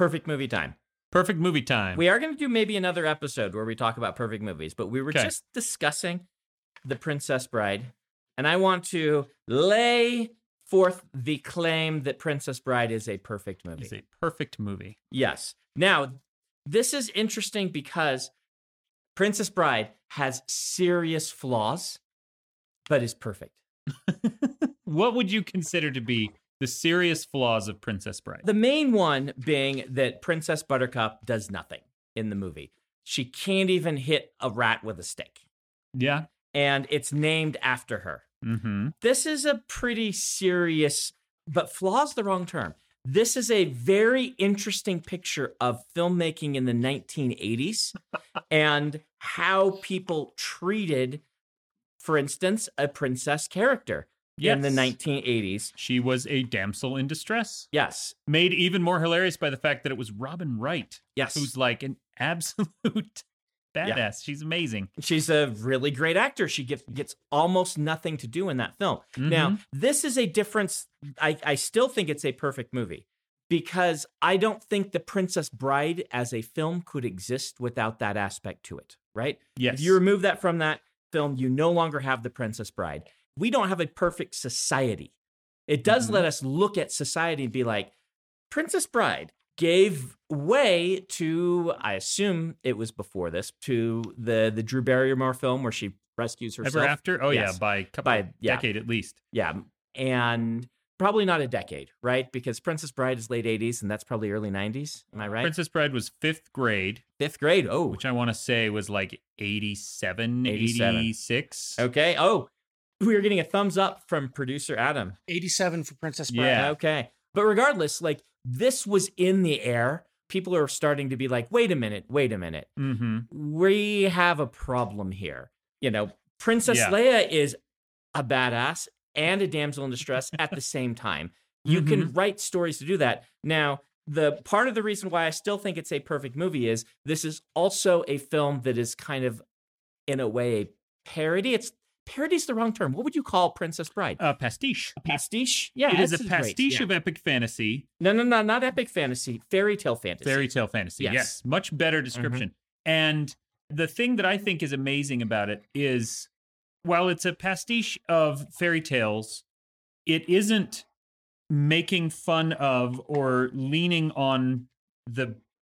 perfect movie time. Perfect movie time. We are going to do maybe another episode where we talk about perfect movies, but we were Okay. just discussing The Princess Bride, and I want to lay forth the claim that Princess Bride is a perfect movie. It's a perfect movie. Yes. Now, this is interesting because Princess Bride has serious flaws, but is perfect. what would you consider to be the serious flaws of Princess Bride? The main one being that Princess Buttercup does nothing in the movie. She can't even hit a rat with a stick, yeah. and it's named after her. Mm-hmm. This is a pretty serious, but flaws the wrong term. This is a very interesting picture of filmmaking in the 1980s and how people treated, for instance, a princess character in the 1980s. She was a damsel in distress. Yes, Made even more hilarious by the fact that it was Robin Wright, yes. who's like an absolute badass. She's amazing. She's a really great actor. She gets gets almost nothing to do in that film. Now, Mhm. this is a difference. I, I still think it's a perfect movie because I don't think The Princess Bride as a film could exist without that aspect to it, right? yes. If you remove that from that film, you no longer have The Princess Bride. We don't have a perfect society. It does Mhm. let us look at society and be like, Princess Bride gave way to, I assume it was before this, to the the Drew Barrymore film where she rescues herself. Ever after? Oh Yes. yeah, by a couple By- yeah. decade at least. Yeah. And probably not a decade, right? Because Princess Bride is late 80s and that's probably early 90s. Am I right? Princess Bride was fifth grade, Fifth grade. Oh, which I want to say was like 87, 87. 86. okay. Oh, we are getting a thumbs up from producer Adam. 87 for Princess Bride. Yeah. Okay. But regardless, like this was in the air. People are starting to be like, wait a minute, wait a minute. Mm-hmm. We have a problem here. You know, Princess Yeah. Leia is a badass and a damsel in distress at the same time. You Mm-hmm. can write stories to do that. Now, the part of the reason why I still think it's a perfect movie is this is also a film that is kind of, in a way, a parody. It's parody's the wrong term. What would you call Princess Bride? Uh, pastiche. A pastiche? Yeah, it is a great. pastiche Yeah. of epic fantasy, No, no, no, not epic fantasy, fairy tale fantasy. fairy tale fantasy. Yes. Mm-hmm. Yes. much better description. And the thing that I think is amazing about it is while it's a pastiche of fairy tales, it isn't making fun of or leaning on the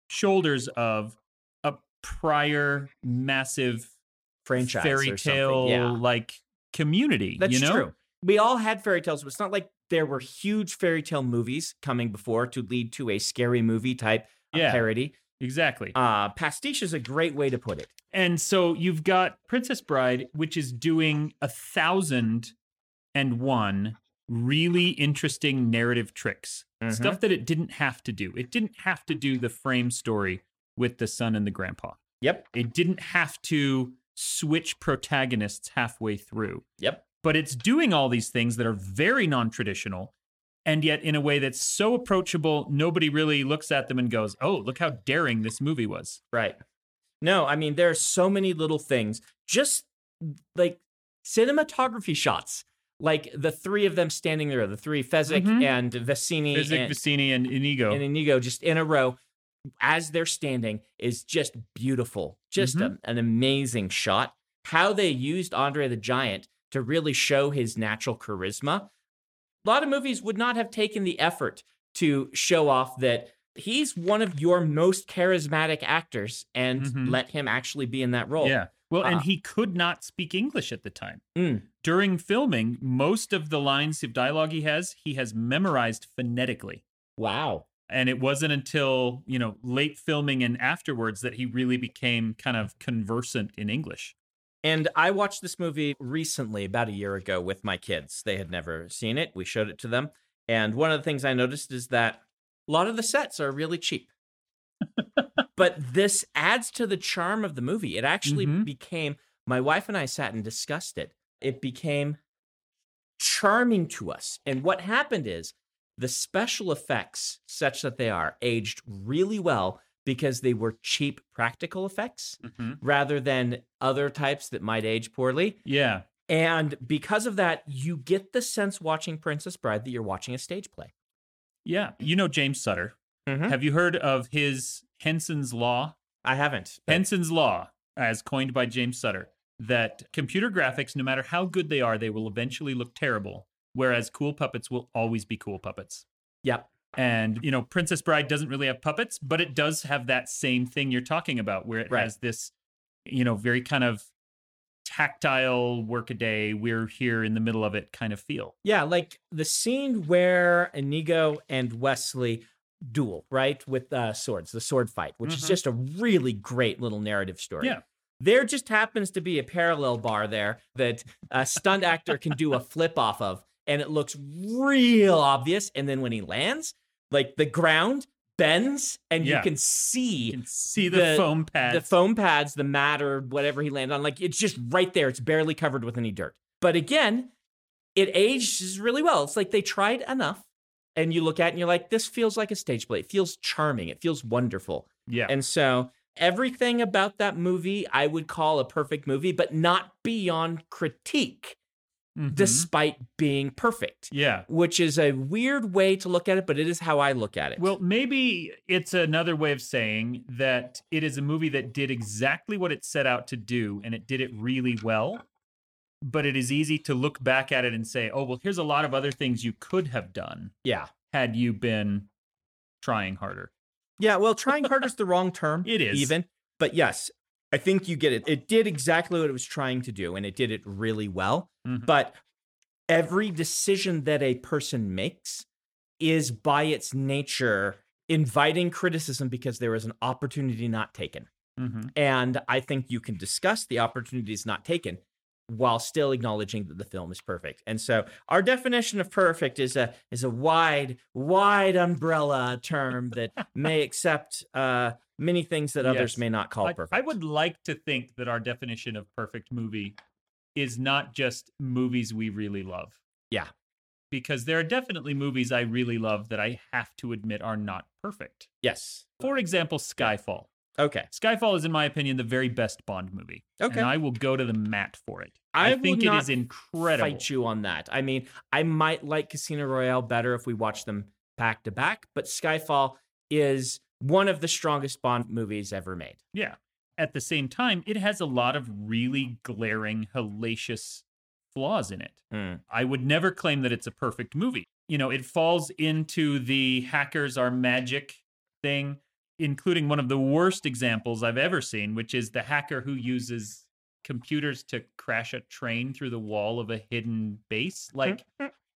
shoulders of a prior massive franchise fairy tale Yeah, like community. that's you know? true. We all had fairy tales, but it's not like there were huge fairy tale movies coming before to lead to a scary movie type of Yeah. parody. Exactly. Uh, pastiche is a great way to put it. And so you've got Princess Bride, which is doing a thousand and one really interesting narrative tricks. Mhm. Stuff that it didn't have to do. It didn't have to do the frame story with the son and the grandpa. Yep. It didn't have to switch protagonists halfway through. Yep. But it's doing all these things that are very non traditional and yet in a way that's so approachable, nobody really looks at them and goes, oh, look how daring this movie was. Right. No, I mean, there are so many little things, just like cinematography shots, like the three of them standing there, the three Fezzik Mhm. and Vizzini Fezzik, and, and Inigo. and Inigo just in a row as they're standing is just beautiful. Just Mhm. a- an amazing shot. How they used Andre the Giant to really show his natural charisma. A lot of movies would not have taken the effort to show off that he's one of your most charismatic actors and Mhm. let him actually be in that role. Yeah. Well, Uh, and he could not speak English at the time. Mm. During filming, most of the lines of dialogue he has, he has memorized phonetically. Wow. And it wasn't until, you know, late filming and afterwards that he really became kind of conversant in English. And I watched this movie recently, about a year ago, with my kids. They had never seen it. We showed it to them. And one of the things I noticed is that a lot of the sets are really cheap. but this adds to the charm of the movie. It actually Mhm. became, my wife and I sat and discussed it. It became charming to us. And what happened is the special effects, such that they are, aged really well because they were cheap practical effects rather than other types that might age poorly. Yeah. And because of that, you get the sense watching Princess Bride that you're watching a stage play. Yeah. You know James Sutter. Mhm. Have you heard of his Henson's Law? I haven't. but- Henson's Law, as coined by James Sutter, that computer graphics, no matter how good they are, they will eventually look terrible, whereas cool puppets will always be cool puppets. Yep. And, you know, Princess Bride doesn't really have puppets, but it does have that same thing you're talking about, where it Right. has this, you know, very kind of tactile workaday, we're here in the middle of it kind of feel. Yeah, like the scene where Inigo and Westley duel, right, with uh, swords, the sword fight, which is Mhm. just a really great little narrative story. Yeah. There just happens to be a parallel bar there that a stunt actor can do a flip off of, and it looks real obvious. And then when he lands, like the ground bends, and Yeah. you can see You can see the, The- foam pads. the foam pads, the mat or whatever he landed on, like it's just right there. It's barely covered with any dirt. But again, it ages really well. It's like they tried enough. And you look at it and you're like, this feels like a stage play. It feels charming. It feels wonderful. yeah. And so everything about that movie I would call a perfect movie, but not beyond critique, Mhm. despite being perfect. yeah. Which is a weird way to look at it, but it is how I look at it. Well, maybe it's another way of saying that it is a movie that did exactly what it set out to do and it did it really well. But it is easy to look back at it and say, oh, well, here's a lot of other things you could have done yeah. had you been trying harder. Yeah, well, trying harder is the wrong term. It is. even, but yes, I think you get it. It did exactly what it was trying to do, and it did it really well. Mhm. But every decision that a person makes is, by its nature, inviting criticism because there is an opportunity not taken. Mhm. And I think you can discuss the opportunities not taken while still acknowledging that the film is perfect. And so our definition of perfect is a is a wide, wide umbrella term that may accept uh, many things that others Yes. may not call I, perfect. I would like to think that our definition of perfect movie is not just movies we really love. Yeah. Because there are definitely movies I really love that I have to admit are not perfect. yes. For example, Skyfall. Okay. Skyfall is, in my opinion, the very best Bond movie. Okay. And I will go to the mat for it. I I, think it is incredible. Fight you on that. I mean, I might like Casino Royale better if we watch them back to back, but Skyfall is one of the strongest Bond movies ever made. Yeah. At the same time, it has a lot of really glaring, hellacious flaws in it. Hmm. I would never claim that it's a perfect movie. You know, it falls into the hackers are magic thing, including one of the worst examples I've ever seen, which is the hacker who uses computers to crash a train through the wall of a hidden base. Like,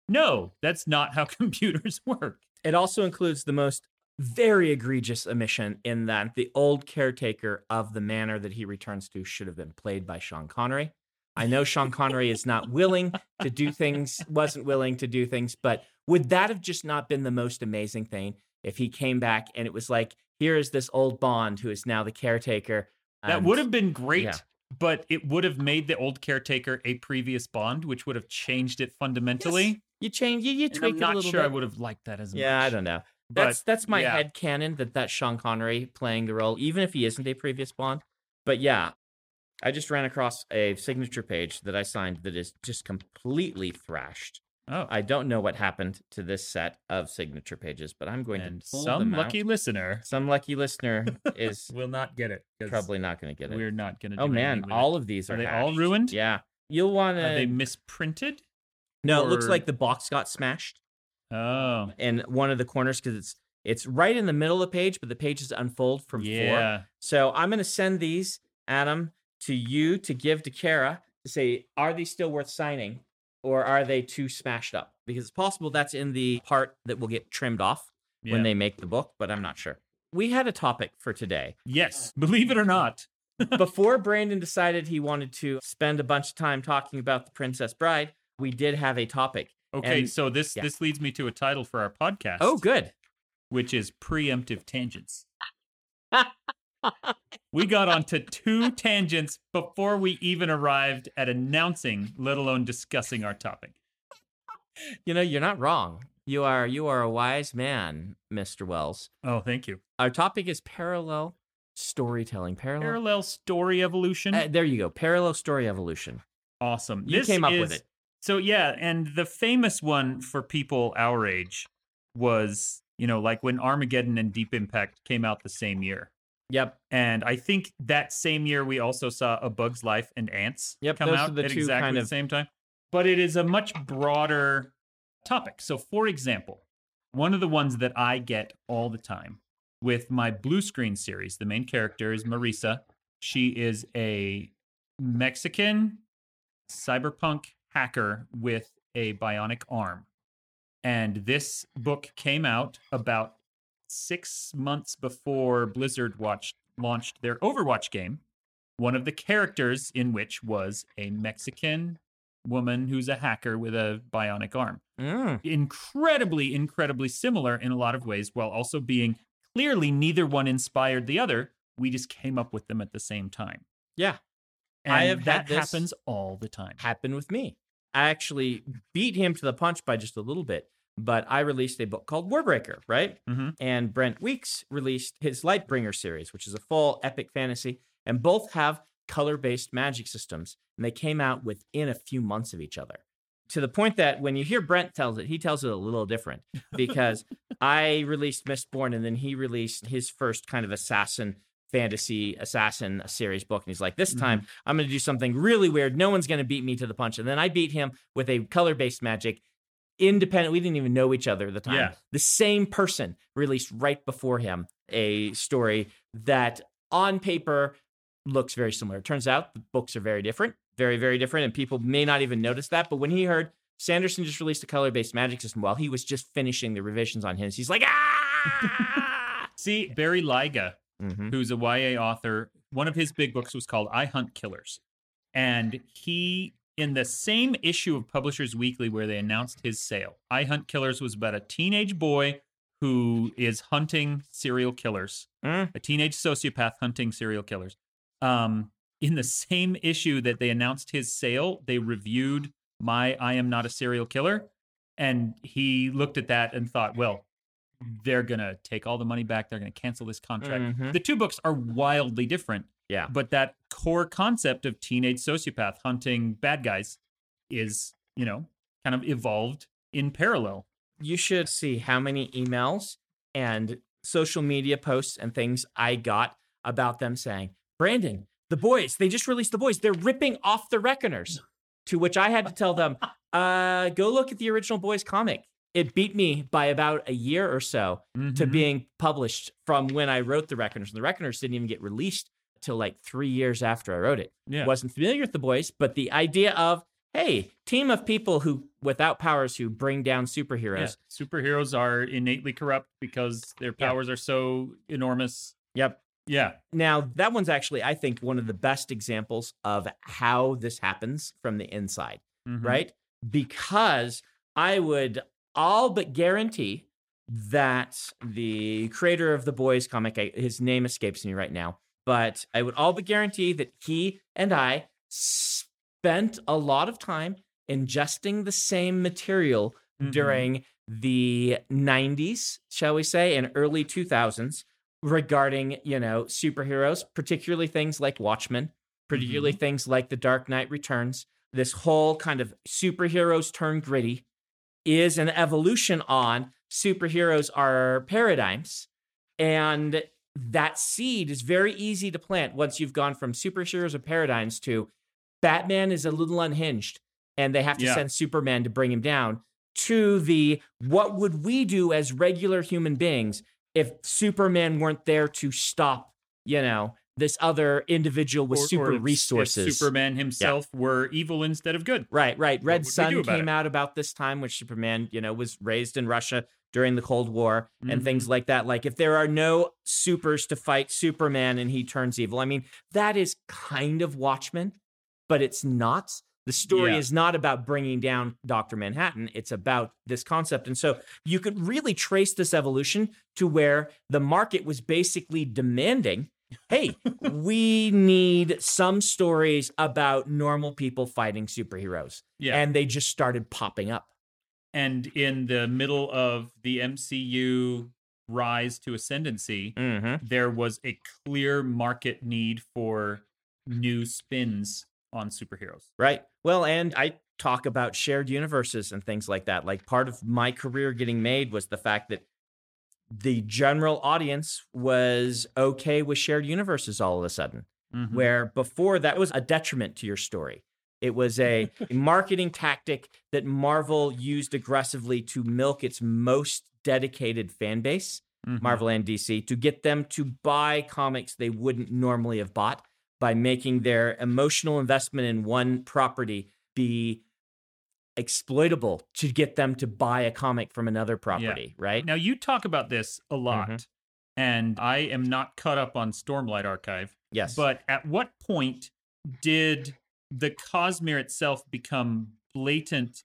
no, that's not how computers work. It also includes the most very egregious omission in that the old caretaker of the manor that he returns to should have been played by Sean Connery. I know Sean Connery is not willing to do things, wasn't willing to do things, but would that have just not been the most amazing thing if he came back and it was like, here is this old Bond who is now the caretaker? That would have been great, yeah. but it would have made the old caretaker a previous Bond, which would have changed it fundamentally. you change, you, you And tweak I'm not sure I would have liked that as much. Yeah, I don't know. That's But, that's my yeah. head canon that that's Sean Connery playing the role, even if he isn't a previous Bond. But yeah, I just ran across a signature page that I signed that is just completely thrashed. Oh, I don't know what happened to this set of signature pages, but I'm going and to pull some them lucky out. listener some lucky listener is will not get it. probably not going to get it. We're not going to. Oh man, all of these are, Are they all ruined? Yeah, you'll want to. are they misprinted? No, it looks like the box got smashed. Oh, in one of the corners because it's it's right in the middle of the page, but the pages unfold from four. yeah. So I'm going to send these, Adam, to you to give to Kara to say, are these still worth signing, or are they too smashed up? Because it's possible that's in the part that will get trimmed off yeah. when they make the book, but I'm not sure. We had a topic for today. Yes, believe it or not. Before Brandon decided he wanted to spend a bunch of time talking about the Princess Bride, we did have a topic. Okay, And- so this yeah. this leads me to a title for our podcast. Oh, good. which is preemptive tangents. we got onto two tangents before we even arrived at announcing, let alone discussing our topic. You know, you're not wrong. You are you are a wise man, Mr. Wells. Oh, thank you. Our topic is parallel storytelling. Parallel. Parallel story evolution. Uh, there you go. Parallel story evolution. awesome. You This came up with it. So yeah, and the famous one for people our age was You know, like when Armageddon and Deep Impact came out the same year. Yep. And I think that same year we also saw A Bug's Life and Ants Yep, come out the at exactly kind the of- same time. But it is a much broader topic. So, for example, one of the ones that I get all the time with my blue screen series, the main character is Marisa. She is a Mexican cyberpunk hacker with a bionic arm. And this book came out about six months before Blizzard watched, launched their Overwatch game. One of the characters in which was a Mexican woman who's a hacker with a bionic arm. Mm. Incredibly, incredibly similar in a lot of ways, while also being clearly neither one inspired the other. We just came up with them at the same time. Yeah. And I have had that this- happens all the time. Happened with me. I actually beat him to the punch by just a little bit, but I released a book called Warbreaker, right? Mhm. And Brent Weeks released his Lightbringer series, which is a full epic fantasy, and both have color based magic systems. And they came out within a few months of each other. To the point that when you hear Brent tells it, he tells it a little different because I released Mistborn and then he released his first kind of assassin fantasy assassin series book and he's like this time i'm going to do something really weird. No one's going to beat me to the punch. And then i beat him with a color based magic independent we didn't even know each other at the time. Yeah. the same person released right before him a story that on paper looks very similar. It turns out the books are very different very very different and people may not even notice that but when he heard sanderson just released a color based magic system while he was just finishing the revisions on his he's like ah! See, Barry Lyga, Mhm. who's a YA author, one of his big books was called I Hunt Killers. And he, in the same issue of Publishers Weekly where they announced his sale, I Hunt Killers was about a teenage boy who is hunting serial killers, Mm. a teenage sociopath hunting serial killers. Um, in the same issue that they announced his sale, they reviewed my I Am Not a Serial Killer. And he looked at that and thought, well, they're going to take all the money back. They're going to cancel this contract. Mhm. The two books are wildly different, yeah but that core concept of teenage sociopath hunting bad guys is, you know, kind of evolved in parallel. you should see how many emails and social media posts and things I got about them saying, Brandon, the boys, they just released the boys. They're ripping off the Reckoners. To which I had to tell them, uh, go look at the original boys comic. It beat me by about a year or so to Mhm. being published from when I wrote the Reckoners. And the Reckoners didn't even get released till like three years after I wrote it yeah. wasn't familiar with the boys, but the idea of hey, team of people who without powers who bring down superheroes. Yeah. Superheroes are innately corrupt because their Yeah. powers are so enormous. Yep. Yeah. Now that one's actually, I think, one of the best examples of how this happens from the inside, Mhm. right? Because I would all but guarantee that the creator of the boys comic, I, his name escapes me right now, but I would all but guarantee that he and I spent a lot of time ingesting the same material Mhm. during the 90s, shall we say, and early 2000s regarding, you know, superheroes, particularly things like Watchmen, particularly things like The Dark Knight Returns. This whole kind of superheroes turn gritty is an evolution on superheroes are paradigms. And that seed is very easy to plant once you've gone from superheroes or paradigms to Batman is a little unhinged and they have to Yeah. send Superman to bring him down to the what would we do as regular human beings if Superman weren't there to stop, you know, this other individual with Or- or super if resources. Superman himself were evil instead of good. Right, right. Red Sun came it? out about this time, which Superman, you know, was raised in Russia during the Cold War and Mm-hmm. things like that. Like, if there are no supers to fight Superman and he turns evil, I mean, that is kind of Watchmen, but it's not. The story Yeah. is not about bringing down Dr. Manhattan. It's about this concept. And so you could really trace this evolution to where the market was basically demanding hey, we need some stories about normal people fighting superheroes. Yeah. And they just started popping up. And in the middle of the MCU rise to ascendancy, Mm-hmm. there was a clear market need for new spins on superheroes. Right. Well, and I talk about shared universes and things like that. Like part of my career getting made was the fact that the general audience was okay with shared universes all of a sudden, Mhm. where before that was a detriment to your story. It was a marketing tactic that Marvel used aggressively to milk its most dedicated fan base, Mhm. Marvel and DC, to get them to buy comics they wouldn't normally have bought by making their emotional investment in one property be exploitable to get them to buy a comic from another property, right? Now you talk about this a lot, Mhm. and I am not caught up on Stormlight Archive. Yes. But at what point did the Cosmere itself become blatant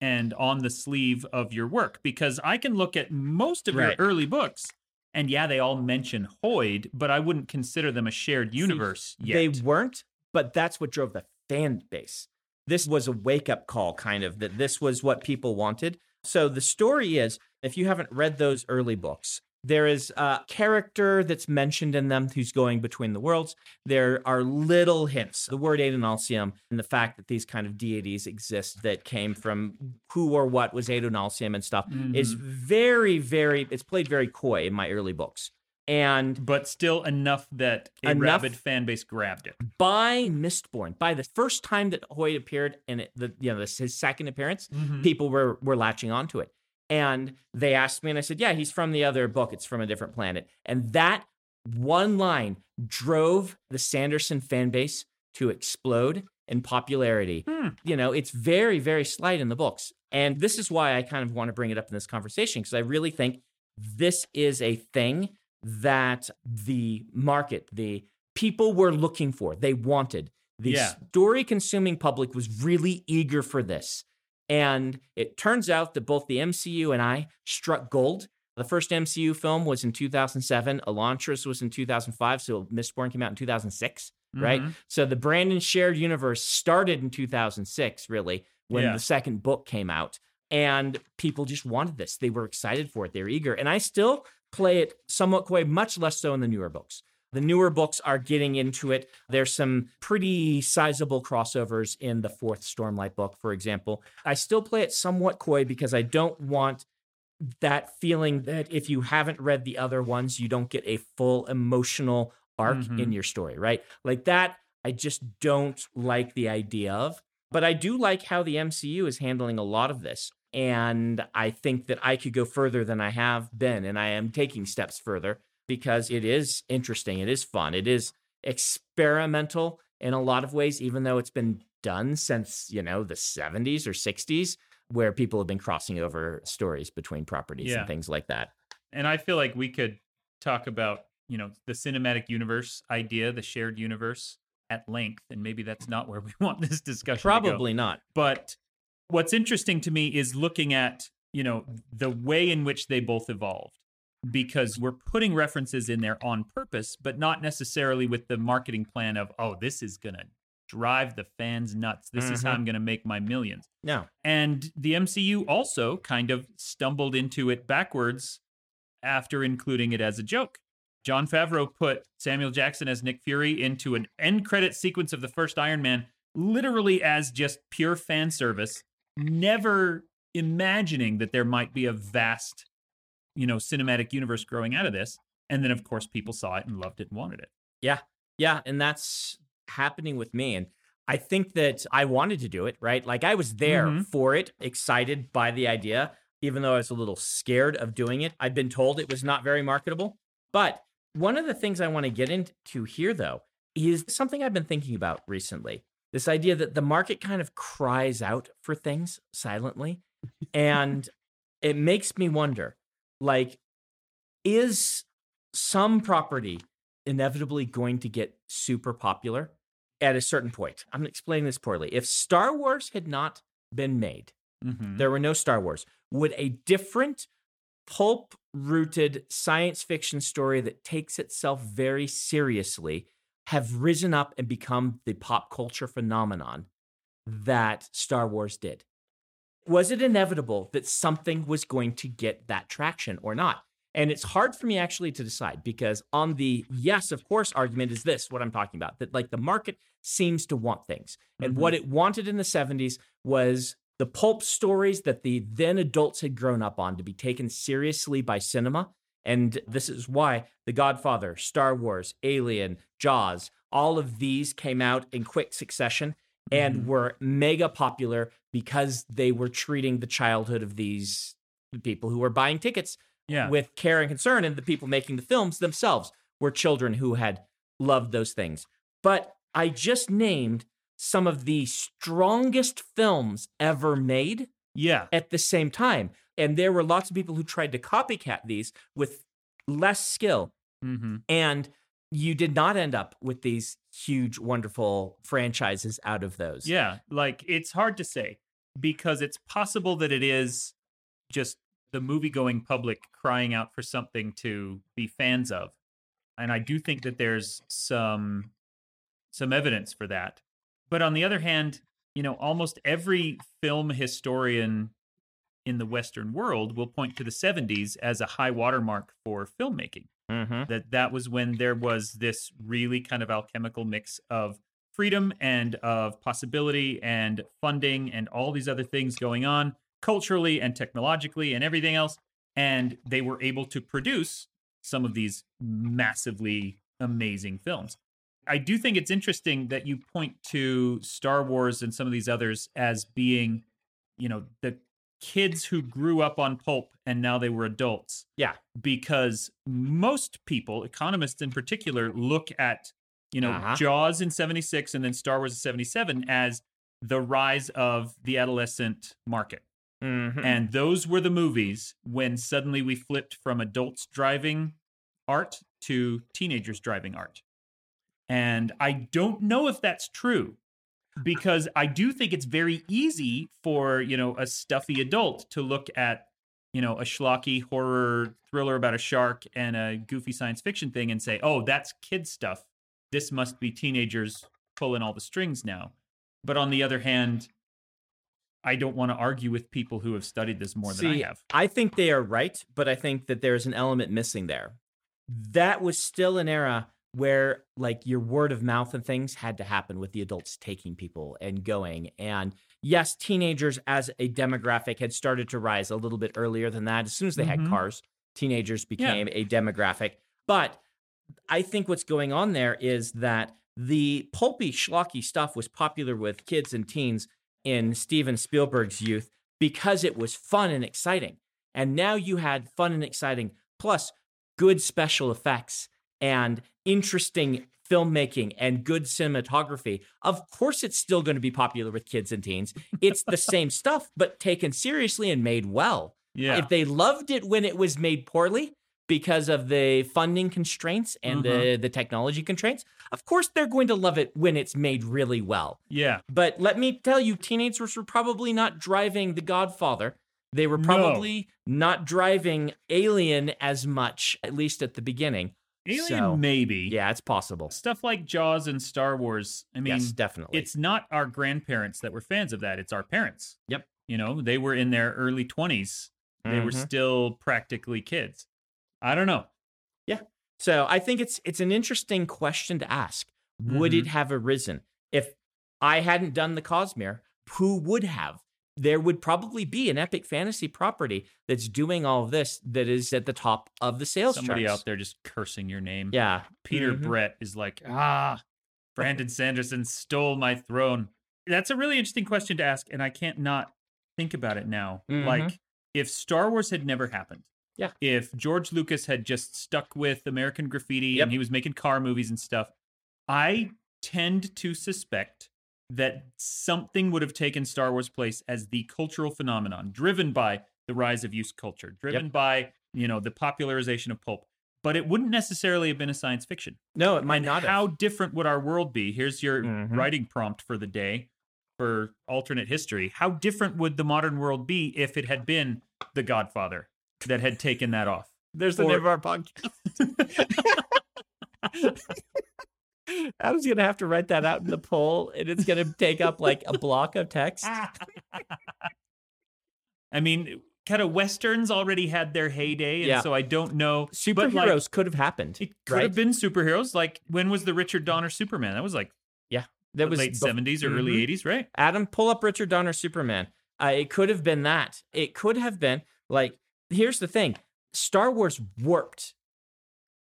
and on the sleeve of your work? Because I can look at most of Right. your early books, and yeah, they all mention Hoid, but I wouldn't consider them a shared universe yet. They weren't, but that's what drove the fan base. This was a wake up call, kind of, that this was what people wanted. So the story is if you haven't read those early books, there is a character that's mentioned in them who's going between the worlds. There are little hints. The word Adonalsium and the fact that these kind of deities exist that came from who or what was Adonalsium and stuff is Mhm. very, very, it's played very coy in my early books. And but still enough that a Enough- rabid fan base grabbed it. by Mistborn, by the first time that Hoid appeared and it, the you know this his second appearance, Mhm. people were were latching onto it. And they asked me, and I said, "Yeah, he's from the other book. It's from a different planet." And that one line drove the Sanderson fan base to explode in popularity. Hmm. You know, it's very, very slight in the books, and this is why I kind of want to bring it up in this conversation because I really think this is a thing that the market, the people were looking for, they wanted. The Yeah. story consuming public was really eager for this. And it turns out that both the MCU and I struck gold. The first MCU film was in 2007, Elantris was in 2005, so Mistborn came out in 2006, right? Mhm. So the Brandon shared universe started in 2006, really, when Yeah. the second book came out. And people just wanted this. They were excited for it. They were eager. And I still play it somewhat coy, much less so in the newer books. The newer books are getting into it. There's some pretty sizable crossovers in the fourth Stormlight book, for example. I still play it somewhat coy because I don't want that feeling that if you haven't read the other ones, you don't get a full emotional arc Mhm. in your story, right? Like that, I just don't like the idea of. But I do like how the MCU is handling a lot of this. And I think that I could go further than I have been. And I am taking steps further because it is interesting. It is fun. It is experimental in a lot of ways, even though it's been done since, you know, the 70s or 60s, where people have been crossing over stories between properties Yeah. and things like that. And I feel like we could talk about, you know, the cinematic universe idea, the shared universe at length. And maybe that's not where we want this discussion to go. Probably not. But what's interesting to me is looking at, you know, the way in which they both evolved. Because we're putting references in there on purpose, but not necessarily with the marketing plan of, oh, this is going to drive the fans nuts. This is how Mhm. I'm going to make my millions. No. And the MCU also kind of stumbled into it backwards after including it as a joke. Jon Favreau put Samuel Jackson as Nick Fury into an end credit sequence of the first Iron Man, literally as just pure fan service, never imagining that there might be a vast, you know, cinematic universe growing out of this. And then, of course, people saw it and loved it and wanted it. Yeah, Yeah. and that's happening with me. And I think that I wanted to do it, right? Like I was there Mhm. for it, excited by the idea, even though I was a little scared of doing it. I'd been told it was not very marketable. But one of the things I want to get into here, though, is something I've been thinking about recently. This idea that the market kind of cries out for things silently. and it makes me wonder like, is some property inevitably going to get super popular at a certain point. I'm explaining this poorly. If Star Wars had not been made, Mhm. there were no Star Wars, would a different pulp rooted science fiction story that takes itself very seriously have risen up and become the pop culture phenomenon that Star Wars did? Was it inevitable that something was going to get that traction or not? And it's hard for me actually to decide because on the yes, of course argument is this what I'm talking about that like the market seems to want things. And Mhm. what it wanted in the 70s was the pulp stories that the then adults had grown up on to be taken seriously by cinema And this is why The Godfather, Star Wars, Alien, Jaws, all of these came out in quick succession and Mhm. were mega popular because they were treating the childhood of these people who were buying tickets Yeah. with care and concern, and the people making the films themselves were children who had loved those things. But I just named some of the strongest films ever made yeah. at the same time. And there were lots of people who tried to copycat these with less skill. Mm-hmm. And you did not end up with these huge, wonderful franchises out of those. Yeah, like it's hard to say because it's possible that it is just the movie going public crying out for something to be fans of. And I do think that there's some some evidence for that. But on the other hand, you know, almost every film historian in the western world will point to the 70s as a high watermark for filmmaking. Mm-hmm. that that was when there was this really kind of alchemical mix of freedom and of possibility and funding and all these other things going on culturally and technologically and everything else. And they were able to produce some of these massively amazing films. I do think it's interesting that you point to star wars and some of these others as being you know the kids who grew up on pulp and now they were adults Yeah. because most people, economists in particular, look at you know Uh-huh. Jaws in '76 and then Star Wars in '77 as the rise of the adolescent market, Mm-hmm. and those were the movies when suddenly we flipped from adults driving art to teenagers driving art, and I don't know if that's true. Because I do think it's very easy for you know a stuffy adult to look at you know, a schlocky horror thriller about a shark and a goofy science fiction thing and say, oh, that's kid stuff. This must be teenagers pulling all the strings now. But on the other hand, I don't want to argue with people who have studied this more than I have. I think they are right, but I think that there's an element missing there. That was still an era where like your word of mouth and things had to happen with the adults taking people and going. And yes, teenagers as a demographic had started to rise a little bit earlier than that. As soon as they Mhm. had cars, teenagers became a demographic. But I think what's going on there is that the pulpy, schlocky stuff was popular with kids and teens in Steven Spielberg's youth because it was fun and exciting. And now you had fun and exciting, plus good special effects and interesting filmmaking and good cinematography. Of course, it's still going to be popular with kids and teens. It's the same stuff, but taken seriously and made well. Yeah. If they loved it when it was made poorly because of the funding constraints and the, mm-hmm. the technology constraints, of course they're going to love it when it's made really well. yeah. But let me tell you, teenagers were probably not driving The Godfather. They were No. probably not driving Alien as much, at least at the beginning. Alien, So, maybe. Yeah, it's possible. Stuff like Jaws and Star Wars. I mean, yes, definitely. it's not our grandparents that were fans of that. It's our parents. Yep. You know, they were in their early 20s. They were Mhm. still practically kids. I don't know. Yeah. So I think it's it's an interesting question to ask. Would Mm-hmm. it have arisen if I hadn't done the Cosmere? Who would have? There would probably be an epic fantasy property that's doing all of this that is at the top of the sales Somebody charts. out there just cursing your name. Yeah, Peter Mhm. Brett is like, ah, Brandon Sanderson stole my throne. That's a really interesting question to ask, and I can't not think about it now. Mhm. Like, if Star Wars had never happened, Yeah. if George Lucas had just stuck with American Graffiti Yep. and he was making car movies and stuff, I tend to suspect that something would have taken Star Wars' place as the cultural phenomenon, driven by the rise of youth culture, driven by you know the popularization of pulp. But it wouldn't necessarily have been a science fiction. no, it might And not. have. How different would our world be? Here's your Mhm. writing prompt for the day for alternate history. How different would the modern world be if it had been The Godfather that had taken that off? There's the or- name of our podcast. Adam's gonna have to write that out in the poll, and it's gonna take up like a block of text. I mean, kind of westerns already had their heyday, and Yeah. so I don't know. Superheroes but, like, could have happened. it could right? have been superheroes. Like when was the Richard Donner Superman? That was like yeah, that was late seventies or early Mhm. eighties, right? Adam, pull up Richard Donner Superman. Uh, it could have been that. It could have been like. Here's the thing: Star Wars warped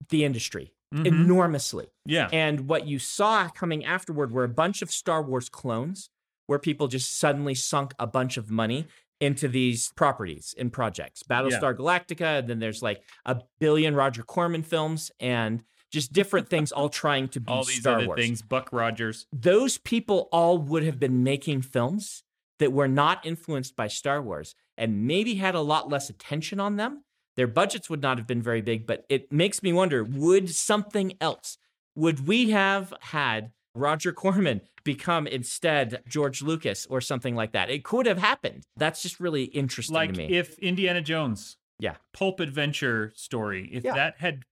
the industry Mhm. enormously. Yeah. And what you saw coming afterward were a bunch of Star Wars clones where people just suddenly sunk a bunch of money into these properties and projects. Battlestar Galactica, and then there's like a billion Roger Corman films and just different things all trying to be All these Star other Wars. things. Buck Rogers. Those people all would have been making films that were not influenced by Star Wars and maybe had a lot less attention on them. Their budgets would not have been very big, but it makes me wonder would something else, would we have had Roger Corman become instead George Lucas or something like that? It could have happened. That's just really interesting Like to me. if Indiana Jones, Yeah. pulp adventure story, if Yeah. that had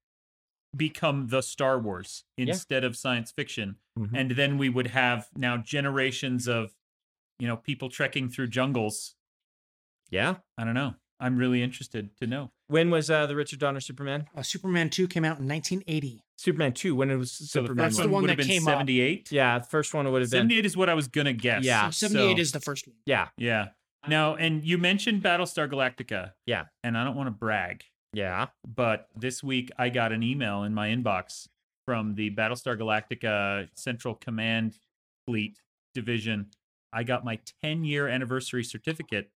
become the Star Wars Yeah. instead of science fiction, Mhm. and then we would have now generations of, you know, people trekking through jungles. yeah. I don't know. I'm really interested to know. When was uh, the Richard Donner Superman? Uh, Superman 2 came out in 1980. Superman 2. When it was So the Superman first the one one would have that been came up. 78. Yeah, the first one would have been. 78 is what I was gonna guess. Yeah. So 78 So- is the first one. Yeah, Yeah. Now, and you mentioned Battlestar Galactica. Yeah. And I don't want to brag, yeah. but this week I got an email in my inbox from the Battlestar Galactica Central Command Fleet Division. I got my 10 year anniversary certificate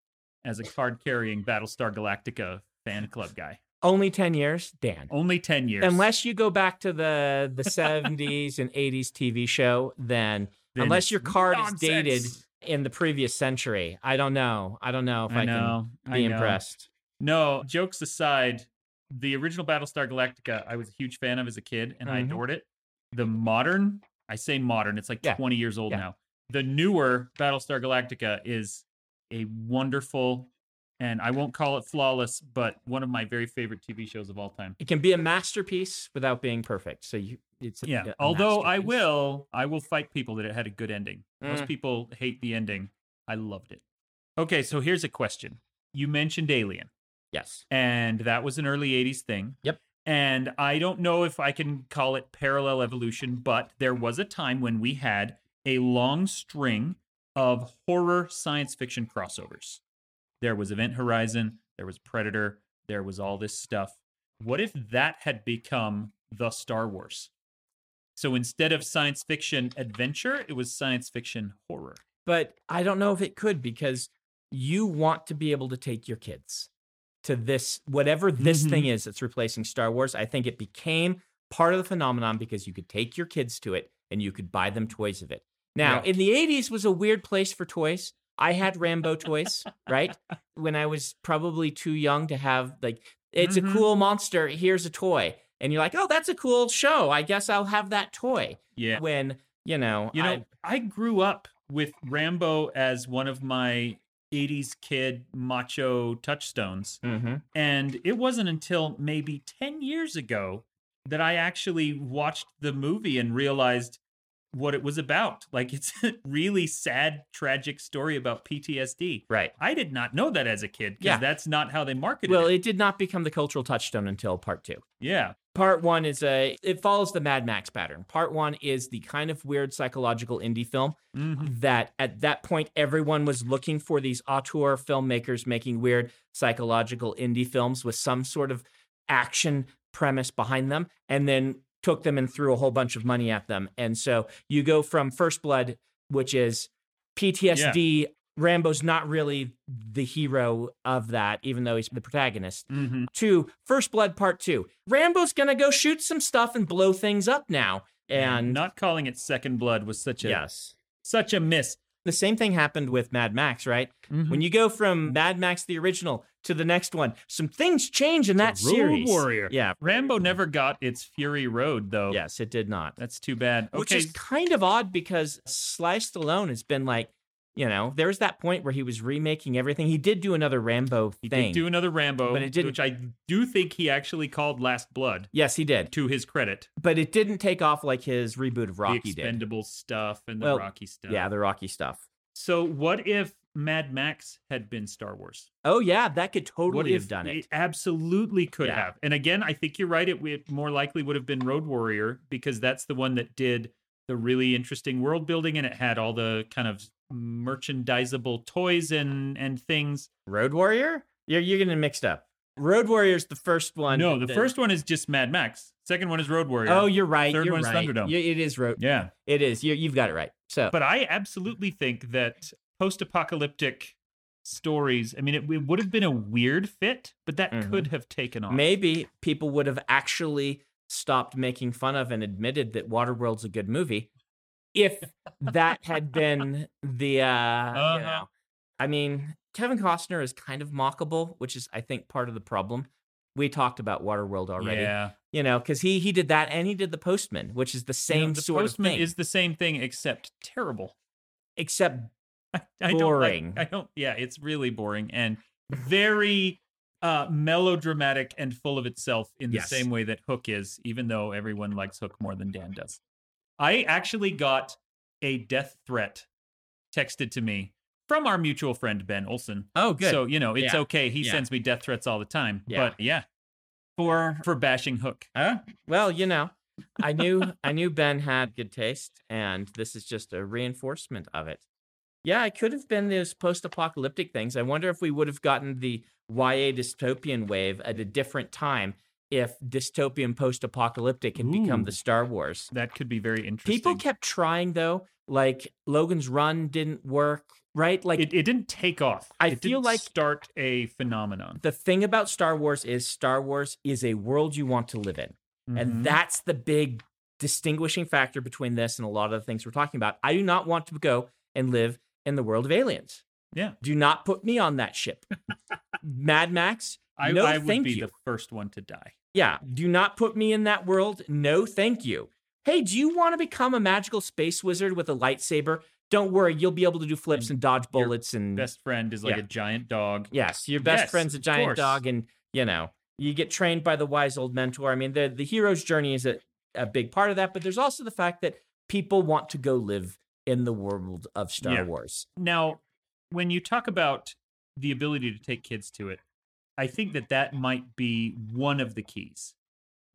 as a card carrying Battlestar Galactica fan club guy. Only 10 years, Dan. Only 10 years. Unless you go back to the the 70s and 80s TV show, then, Then unless your card is dated in the previous century, I don't know. I don't know if I, I know. can be impressed. No, jokes aside, the original Battlestar Galactica, I was a huge fan of as a kid and I Mhm. adored it. The modern, I say modern, it's like Yeah. 20 years old Yeah. now. The newer Battlestar Galactica is a wonderful, and I won't call it flawless, but one of my very favorite TV shows of all time. It can be a masterpiece without being perfect. So you, it's a- Yeah. a Although I will, I will fight people that it had a good ending. Most Mm. people hate the ending. I loved it. Okay, so here's a question. You mentioned Alien. Yes. and that was an early 80s thing. Yep. And I don't know if I can call it parallel evolution, but there was a time when we had a long string of horror science fiction crossovers. There was Event Horizon, there was Predator, there was all this stuff. What if that had become the Star Wars? So instead of science fiction adventure, it was science fiction horror. But I don't know if it could because you want to be able to take your kids to this, whatever this Mhm. thing is that's replacing Star Wars. I think it became part of the phenomenon because you could take your kids to it and you could buy them toys of it. Now, Yeah. in the 80s was a weird place for toys. I had Rambo toys, right? When I was probably too young to have like it's Mhm. a cool monster, here's a toy. And you're like, "Oh, that's a cool show. I guess I'll have that toy." Yeah. When, you know, You know, I- I, grew up with Rambo as one of my 80s kid macho touchstones. Mhm. And it wasn't until maybe 10 years ago that I actually watched the movie and realized what it was about. Like, it's a really sad, tragic story about PTSD. right. I did not know that as a kid because Yeah. that's not how they marketed Well, it. Well, it did not become the cultural touchstone until part two. Yeah. Part one is a, it follows the Mad Max pattern. Part one is the kind of weird psychological indie film Mhm. that at that point everyone was looking for these auteur filmmakers making weird psychological indie films with some sort of action premise behind them and then took them and threw a whole bunch of money at them. And so you go from First Blood, which is PTSD. Rambo's not really the hero of that, even though he's the protagonist Mhm. to First Blood Part Two. Rambo's gonna go shoot some stuff and blow things up now. And not calling it Second Blood was such a yes, such a miss. The same thing happened with Mad Max, right? Mhm. When you go from Mad Max the original to the next one, some things change in that Road series. Warrior. Yeah. Rambo never got its Fury Road though. Yes, it did not. That's too bad. Which Okay. is kind of odd because Sly Stallone has been like, you know, there was that point where he was remaking everything. He did do another Rambo he thing. did do another Rambo, But it didn't- which I do think he actually called Last Blood yes, he did. to his credit. But it didn't take off like his reboot of Rocky the did. Expendables stuff and the Well, Rocky stuff. Yeah, the Rocky stuff. So what if Mad Max had been Star Wars? Oh yeah, that could totally have done it. absolutely could Yeah. have. And again, I think you're right. It, it more likely would have been Road Warrior because that's the one that did the really interesting world building and it had all the kind of merchandisable toys and and things. Road Warrior? You're you're getting mixed up. Road Warrior's the first one. no, the first one is just Mad Max. Second one is Road Warrior. Oh, you're right. Third you're one is. Thunderdome. It is Road. yeah. It is. You, you've got it right. So, But I absolutely think that post-apocalyptic stories. I mean, it, it would have been a weird fit, but that Mhm. could have taken off. maybe people would have actually stopped making fun of and admitted that Waterworld's a good movie if that had been the uh, Uh-huh. know. I mean, Kevin Costner is kind of mockable, which is I think part of the problem. We talked about Waterworld already. Yeah. You know, cuz he he did that and he did The Postman, which is the You know, same the sort Postman of thing is the same thing except terrible. except I, I Boring. Don't like, I don't. Yeah, it's really boring and very uh melodramatic and full of itself in the Yes. same way that Hook is, even though everyone likes Hook more than Dan does. I actually got a death threat texted to me from our mutual friend Ben Olson. Oh, good. So you know it's Yeah. okay. He Yeah. sends me death threats all the time. Yeah. But yeah, for for bashing Hook. Huh? Well, you know, I knew I knew Ben had good taste, and this is just a reinforcement of it. Yeah, it could have been those post-apocalyptic things. I wonder if we would have gotten the YA dystopian wave at a different time if dystopian post-apocalyptic had become the Star Wars. That could be very interesting. People kept trying though, like Logan's Run didn't work, right? Like it, it didn't take off. I It feel didn't like- start a phenomenon. the thing about Star Wars is Star Wars is a world you want to live in. Mhm. And that's the big distinguishing factor between this and a lot of the things we're talking about. I do not want to go and live in the world of aliens. Yeah. Do not put me on that ship. Mad Max, I, no I would be you. the first one to die. yeah, do not put me in that world. No, thank you. Hey, do you want to become a magical space wizard with a lightsaber? Don't worry, you'll be able to do flips and dodge your bullets and Best friend is like Yeah. a giant dog. Yes, your best Yes, friend's a giant dog, and you know you get trained by the wise old mentor. I mean, the the hero's journey is a, a big part of that, but there's also the fact that people want to go live in the world of Star Yeah. Wars. Now, when you talk about the ability to take kids to it, I think that that might be one of the keys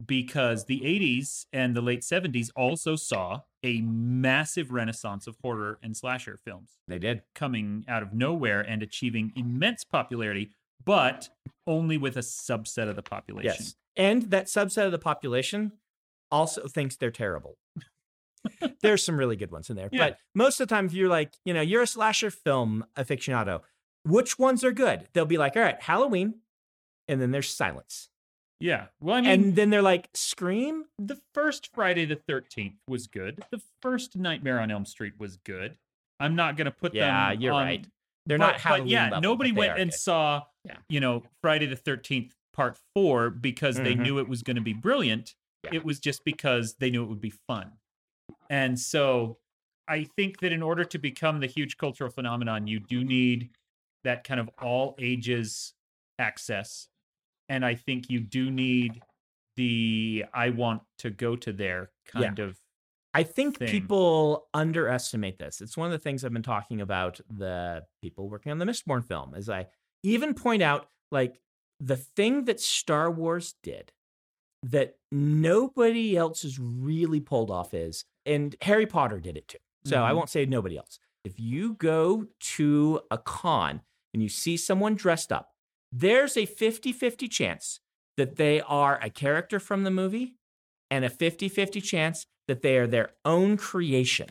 because the 80s and the late 70s also saw a massive renaissance of horror and slasher films They did. coming out of nowhere and achieving immense popularity, but only with a subset of the population. Yes, and that subset of the population also thinks they're terrible. There's some really good ones in there, Yeah. but most of the time, if you're like, you know, you're a slasher film aficionado, which ones are good? They'll be like, all right, Halloween, and then there's silence, Yeah. Well, I mean, and then they're like, Scream. the first Friday the 13th was good. The first Nightmare on Elm Street was good. I'm not going to put them Yeah, you're on- right. They're but, not but yeah, level, nobody but went and good. saw, Yeah. you know, Friday the 13th part 4 because they Mhm. knew it was going to be brilliant. Yeah. It was just because they knew it would be fun. And so I think that in order to become the huge cultural phenomenon, you do need that kind of all ages access. And I think you do need the I want to go to there kind of I think thing. people underestimate this. It's one of the things I've been talking about the people working on the Mistborn film, as I even point out, like the thing that Star Wars did that nobody else has really pulled off is, and Harry Potter did it too. So I Mhm. won't say nobody else. If you go to a con and you see someone dressed up, there's a 50 50 chance that they are a character from the movie and a 50 50 chance that they are their own creation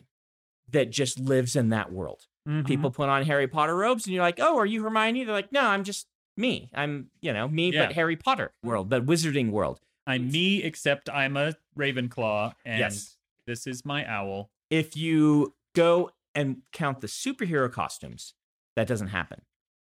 that just lives in that world. Mhm. People put on Harry Potter robes and you're like, oh, are you Hermione? They're like, no, I'm just me. I'm, you know, me, Yeah. but Harry Potter world, the wizarding world. I'm me, except I'm a Ravenclaw, and Yes. this is my owl. If you go and count the superhero costumes, that doesn't happen.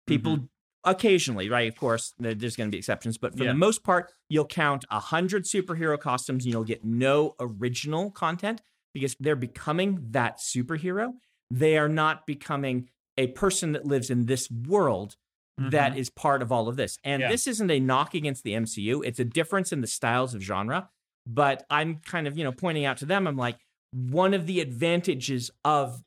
People occasionally, right? Of course, there's going to be exceptions, but for Yeah. the most part, you'll count a hundred superhero costumes and you'll get no original content because they're becoming that superhero. They are not becoming a person that lives in this world that Mhm. is part of all of this. And Yeah. this isn't a knock against the MCU. It's a difference in the styles of genre. But I'm kind of, you know, pointing out to them, I'm like, one of the advantages of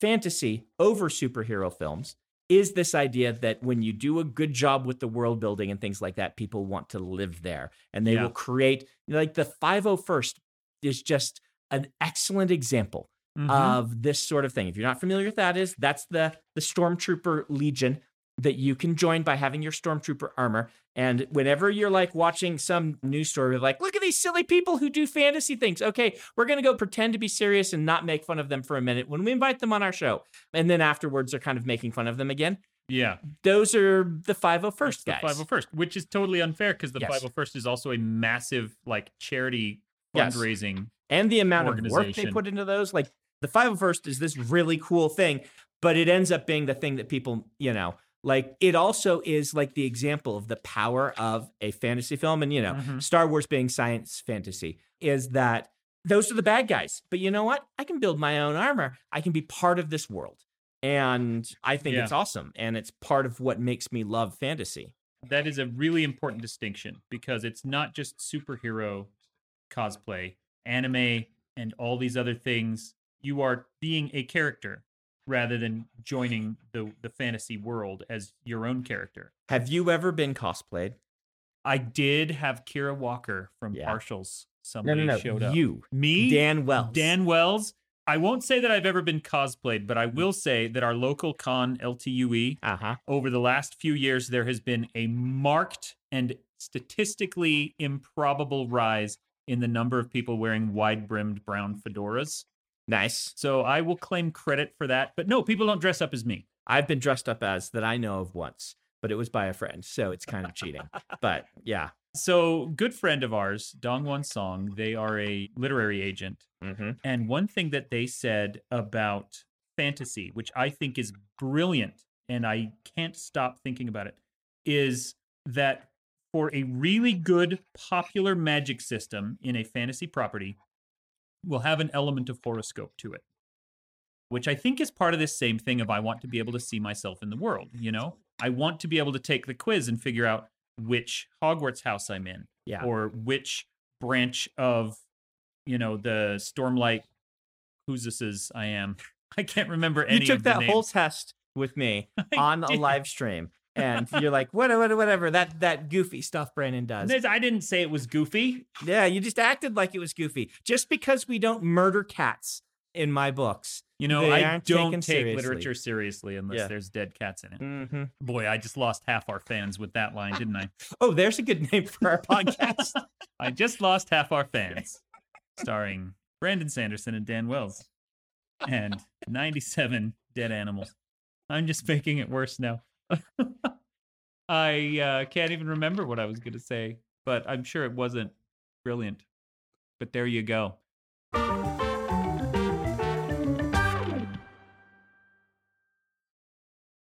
fantasy over superhero films is this idea that when you do a good job with the world building and things like that, people want to live there and they Yeah. will create like the 501st is just an excellent example Mhm. of this sort of thing. If you're not familiar with that is, that's the the Stormtrooper Legion that you can join by having your stormtrooper armor. And whenever you're like watching some news story, like, look at these silly people who do fantasy things. Okay, we're going to go pretend to be serious and not make fun of them for a minute when we invite them on our show. And then afterwards, they're kind of making fun of them again. Yeah. Those are the 501st The oh guys. 501st, which is totally unfair because the Yes. 501st is also a massive like charity Yes. fundraising. and the amount of work they put into those. Like the 501st is this really cool thing, but it ends up being the thing that people, you know, like it also is like the example of the power of a fantasy film. And, you know, Mhm. Star Wars being science fantasy is that those are the bad guys. But you know what? I can build my own armor, I can be part of this world. And I think Yeah. it's awesome. And it's part of what makes me love fantasy. That is a really important distinction because it's not just superhero cosplay, anime, and all these other things. You are being a character rather than joining the the fantasy world as your own character. Have you ever been cosplayed? I did have Kira Walker from Yeah. Partials. No, Somebody no, no. showed up. You, Me, Dan Wells. Dan Wells. I won't say that I've ever been cosplayed, but I will say that our local con LTUE Uh huh. over the last few years there has been a marked and statistically improbable rise in the number of people wearing wide-brimmed brown fedoras. Nice. So I will claim credit for that. But no, people don't dress up as me. I've been dressed up as that I know of once, but it was by a friend, so it's kind of cheating. But yeah. So, good friend of ours, Dong Won Song, they are a literary agent. Mm-hmm. And one thing that they said about fantasy, which I think is brilliant, and I can't stop thinking about it, is that for a really good popular magic system in a fantasy property, will have an element of horoscope to it. Which I think is part of this same thing of I want to be able to see myself in the world, you know? I want to be able to take the quiz and figure out which Hogwarts house I'm in Yeah. or which branch of you know the stormlight who's this is i am i can't remember any you took that whole test with me I on a live stream, and you're like, what, what, whatever. That that goofy stuff Brandon does. I didn't say it was goofy Yeah, you just acted like it was goofy. Just because we don't murder cats in my books. you know i don't take seriously. literature seriously unless Yeah. there's dead cats in it Mm-hmm. boy i just lost half our fans with that line didn't i Oh, there's a good name for our podcast. i just lost half our fans starring brandon sanderson and dan wells and 97 dead animals i'm just making it worse now i uh, can't even remember what i was going to say but i'm sure it wasn't brilliant. But there you go